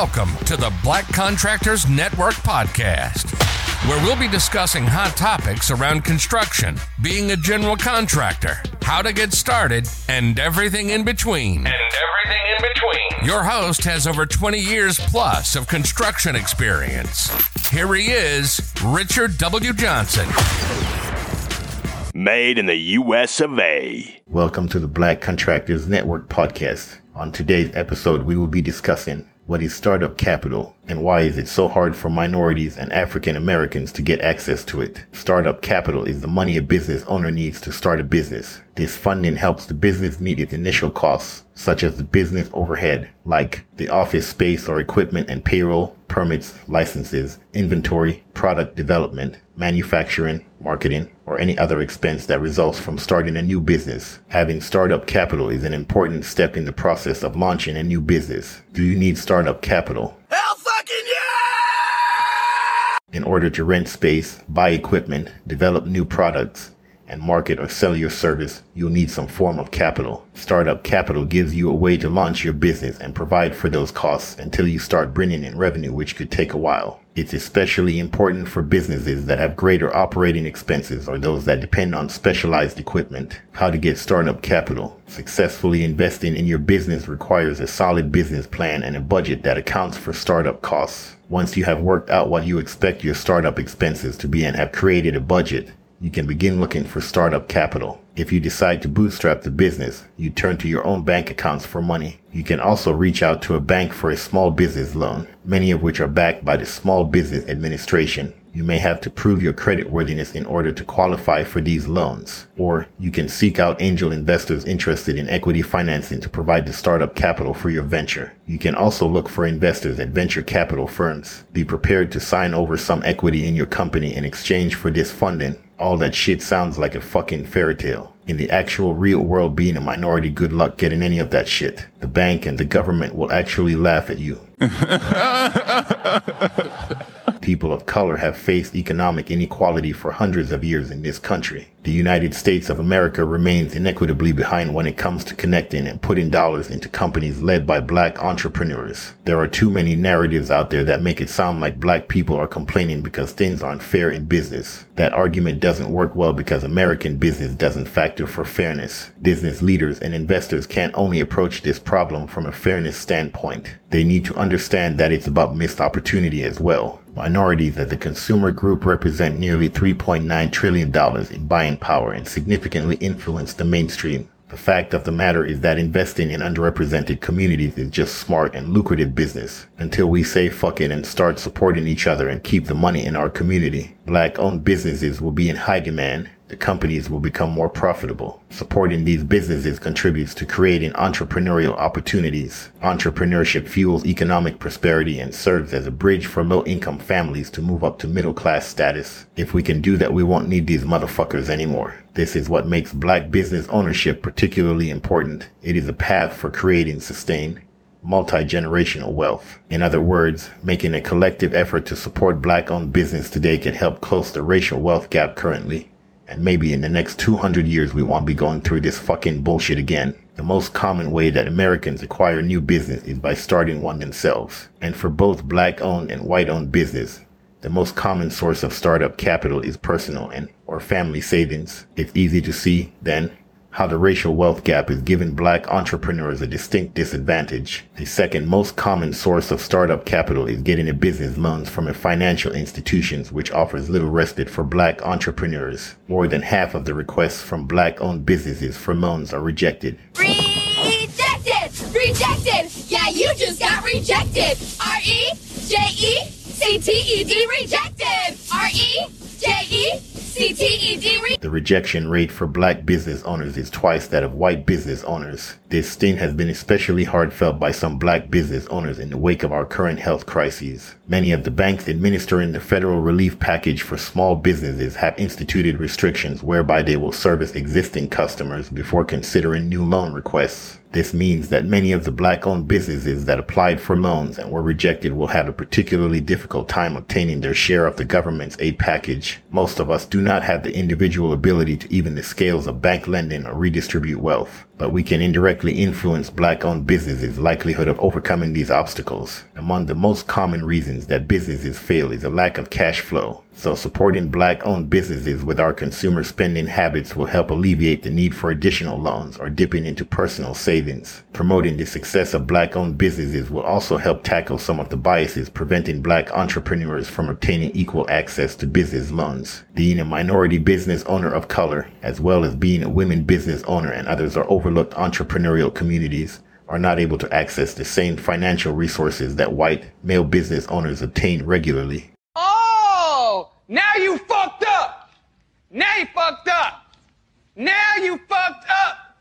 Welcome to the Black Contractors Network podcast, where we'll be discussing hot topics around construction, being a general contractor, how to get started, and everything in between. And everything in between. Your host has over 20 years plus of construction experience. Here he is, Richard W. Johnson. Made in the US of A. Welcome to the Black Contractors Network podcast. On today's episode, we will be discussing what is startup capital and why is it so hard for minorities and African Americans to get access to it? Startup capital is the money a business owner needs to start a business. This funding helps the business meet its initial costs, such as the business overhead, like the office space or equipment and payroll, permits, licenses, inventory, product development, manufacturing, marketing, or any other expense that results from starting a new business. Having startup capital is an important step in the process of launching a new business. Do you need startup capital? Hell fucking yeah! In order to rent space, buy equipment, develop new products, and market or sell your service, you'll need some form of capital. Startup capital gives you a way to launch your business and provide for those costs until you start bringing in revenue, which could take a while. It's especially important for businesses that have greater operating expenses or those that depend on specialized equipment. How to get startup capital. Successfully investing in your business requires a solid business plan and a budget that accounts for startup costs. Once you have worked out what you expect your startup expenses to be and have created a budget, you can begin looking for startup capital. If you decide to bootstrap the business, you turn to your own bank accounts for money. You can also reach out to a bank for a small business loan, many of which are backed by the Small Business Administration. You may have to prove your credit worthiness in order to qualify for these loans. Or you can seek out angel investors interested in equity financing to provide the startup capital for your venture. You can also look for investors at venture capital firms. Be prepared to sign over some equity in your company in exchange for this funding all that shit sounds like a fucking fairy tale. In the actual real world, being a minority, good luck getting any of that shit. The bank and the government will actually laugh at you. People of color have faced economic inequality for hundreds of years in this country. The United States of America remains inequitably behind when it comes to connecting and putting dollars into companies led by black entrepreneurs. There are too many narratives out there that make it sound like black people are complaining because things aren't fair in business. That argument doesn't work well because American business doesn't factor for fairness. Business leaders and investors can't only approach this problem from a fairness standpoint. They need to understand that it's about missed opportunity as well. Minorities as a consumer group represent nearly $3.9 trillion in buying power and significantly influence the mainstream. The fact of the matter is that investing in underrepresented communities is just smart and lucrative business until we say fuck it and start supporting each other and keep the money in our community. Black owned businesses will be in high demand the companies will become more profitable. Supporting these businesses contributes to creating entrepreneurial opportunities. Entrepreneurship fuels economic prosperity and serves as a bridge for low income families to move up to middle class status. If we can do that, we won't need these motherfuckers anymore. This is what makes black business ownership particularly important. It is a path for creating sustained multi-generational wealth. In other words, making a collective effort to support black owned business today can help close the racial wealth gap currently. And maybe in the next 200 years, we won't be going through this fucking bullshit again. The most common way that Americans acquire new business is by starting one themselves. And for both black owned and white owned business, the most common source of startup capital is personal and or family savings. It's easy to see, then, how the racial wealth gap is giving black entrepreneurs a distinct disadvantage. The second most common source of startup capital is getting a business loans from a financial institutions which offers little respite for black entrepreneurs. More than half of the requests from black owned businesses for loans are rejected. Rejected! Rejected! Yeah, you just got rejected! R-E-J-E-C-T-E-D rejected! R-E-J-E CTED. The rejection rate for black business owners is twice that of white business owners. This sting has been especially hard felt by some black business owners in the wake of our current health crises. Many of the banks administering the federal relief package for small businesses have instituted restrictions whereby they will service existing customers before considering new loan requests. This means that many of the black owned businesses that applied for loans and were rejected will have a particularly difficult time obtaining their share of the government's aid package. Most of us do not have the individual ability to even the scales of bank lending or redistribute wealth but we can indirectly influence black owned businesses' likelihood of overcoming these obstacles. Among the most common reasons that businesses fail is a lack of cash flow. So supporting black owned businesses with our consumer spending habits will help alleviate the need for additional loans or dipping into personal savings. Promoting the success of black owned businesses will also help tackle some of the biases preventing black entrepreneurs from obtaining equal access to business loans. Being a minority business owner of color, as well as being a women business owner and others are overlooked entrepreneurial communities, are not able to access the same financial resources that white male business owners obtain regularly. Now you fucked up. Now you fucked up. Now you fucked up.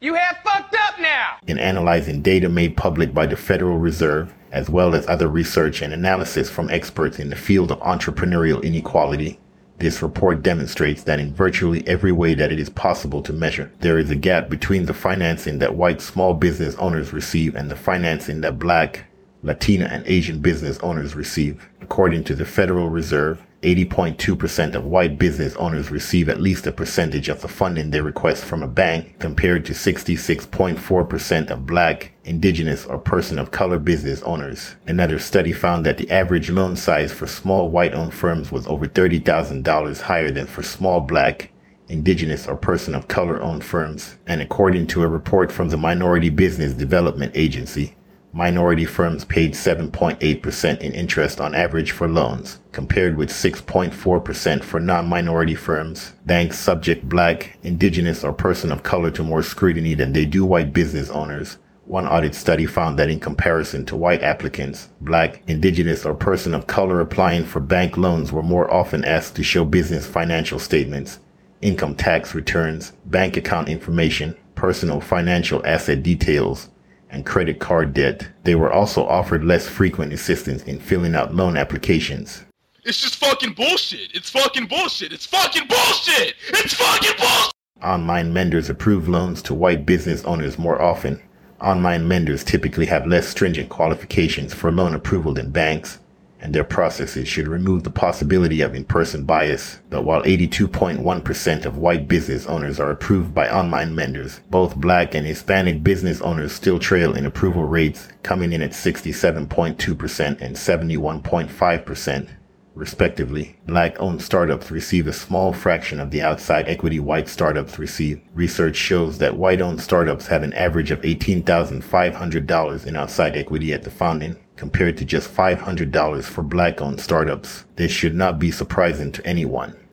You have fucked up now. In analyzing data made public by the Federal Reserve, as well as other research and analysis from experts in the field of entrepreneurial inequality, this report demonstrates that in virtually every way that it is possible to measure, there is a gap between the financing that white small business owners receive and the financing that black, Latina, and Asian business owners receive. According to the Federal Reserve, 80.2% of white business owners receive at least a percentage of the funding they request from a bank, compared to 66.4% of black, indigenous, or person of color business owners. Another study found that the average loan size for small white owned firms was over $30,000 higher than for small black, indigenous, or person of color owned firms. And according to a report from the Minority Business Development Agency, Minority firms paid 7.8% in interest on average for loans, compared with 6.4% for non-minority firms. Banks subject black, indigenous, or person of color to more scrutiny than they do white business owners. One audit study found that in comparison to white applicants, black, indigenous, or person of color applying for bank loans were more often asked to show business financial statements, income tax returns, bank account information, personal financial asset details, and credit card debt. They were also offered less frequent assistance in filling out loan applications. It's just fucking bullshit. It's fucking bullshit. It's fucking bullshit. It's fucking bullshit. Online lenders approve loans to white business owners more often. Online lenders typically have less stringent qualifications for loan approval than banks, and their processes should remove the possibility of in-person bias. But while 82.1% of white business owners are approved by online lenders, both black and Hispanic business owners still trail in approval rates, coming in at 67.2% and 71.5%. Respectively, black owned startups receive a small fraction of the outside equity white startups receive. Research shows that white owned startups have an average of $18,500 in outside equity at the founding, compared to just $500 for black owned startups. This should not be surprising to anyone.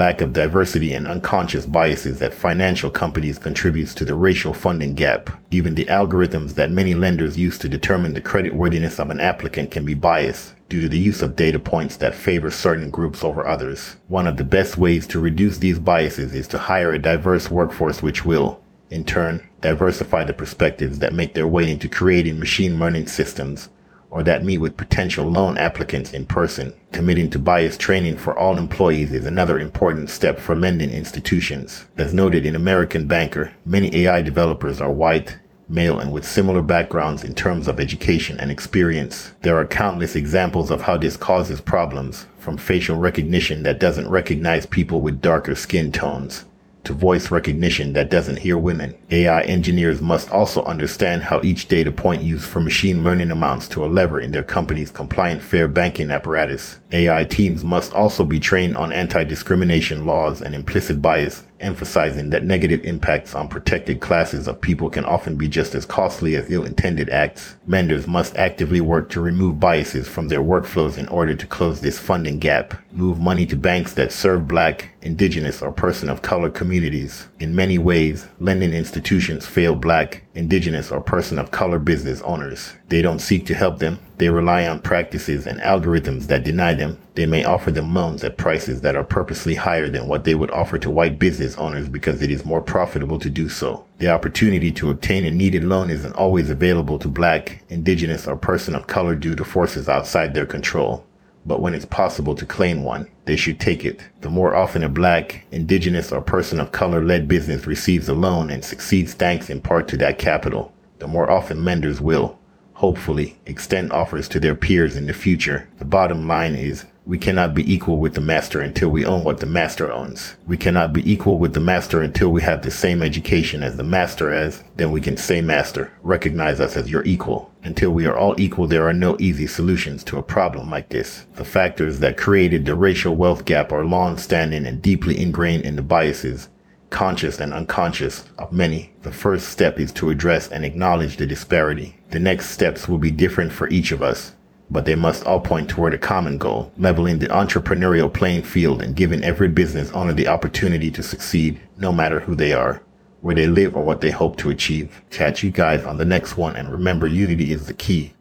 Lack of diversity and unconscious biases that financial companies contributes to the racial funding gap. Even the algorithms that many lenders use to determine the creditworthiness of an applicant can be biased due to the use of data points that favor certain groups over others. One of the best ways to reduce these biases is to hire a diverse workforce which will, in turn, diversify the perspectives that make their way into creating machine learning systems or that meet with potential loan applicants in person. Committing to bias training for all employees is another important step for lending institutions. As noted in American Banker, many AI developers are white, male, and with similar backgrounds in terms of education and experience. There are countless examples of how this causes problems, from facial recognition that doesn't recognize people with darker skin tones to voice recognition that doesn't hear women. AI engineers must also understand how each data point used for machine learning amounts to a lever in their company's compliant fair banking apparatus. AI teams must also be trained on anti-discrimination laws and implicit bias, emphasizing that negative impacts on protected classes of people can often be just as costly as ill-intended acts. Lenders must actively work to remove biases from their workflows in order to close this funding gap. Move money to banks that serve black, indigenous, or person of color communities. In many ways, lending institutions fail black, indigenous, or person of color business owners. They don't seek to help them. They rely on practices and algorithms that deny them. They may offer them loans at prices that are purposely higher than what they would offer to white business owners because it is more profitable to do so. The opportunity to obtain a needed loan isn't always available to black, indigenous, or person of color due to forces outside their control. But when it's possible to claim one, they should take it. The more often a black, indigenous, or person of color led business receives a loan and succeeds thanks in part to that capital, the more often lenders will, hopefully, extend offers to their peers in the future. The bottom line is we cannot be equal with the master until we own what the master owns. We cannot be equal with the master until we have the same education as the master has. Then we can say master, recognize us as your equal. Until we are all equal, there are no easy solutions to a problem like this. The factors that created the racial wealth gap are long standing and deeply ingrained in the biases conscious and unconscious of many. The first step is to address and acknowledge the disparity. The next steps will be different for each of us, but they must all point toward a common goal, leveling the entrepreneurial playing field and giving every business owner the opportunity to succeed, no matter who they are, where they live or what they hope to achieve. Catch you guys on the next one and remember unity is the key.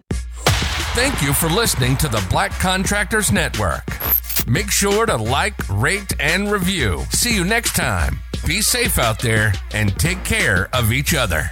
Thank you for listening to the Black Contractors Network. Make sure to like, rate, and review. See you next time. Be safe out there and take care of each other.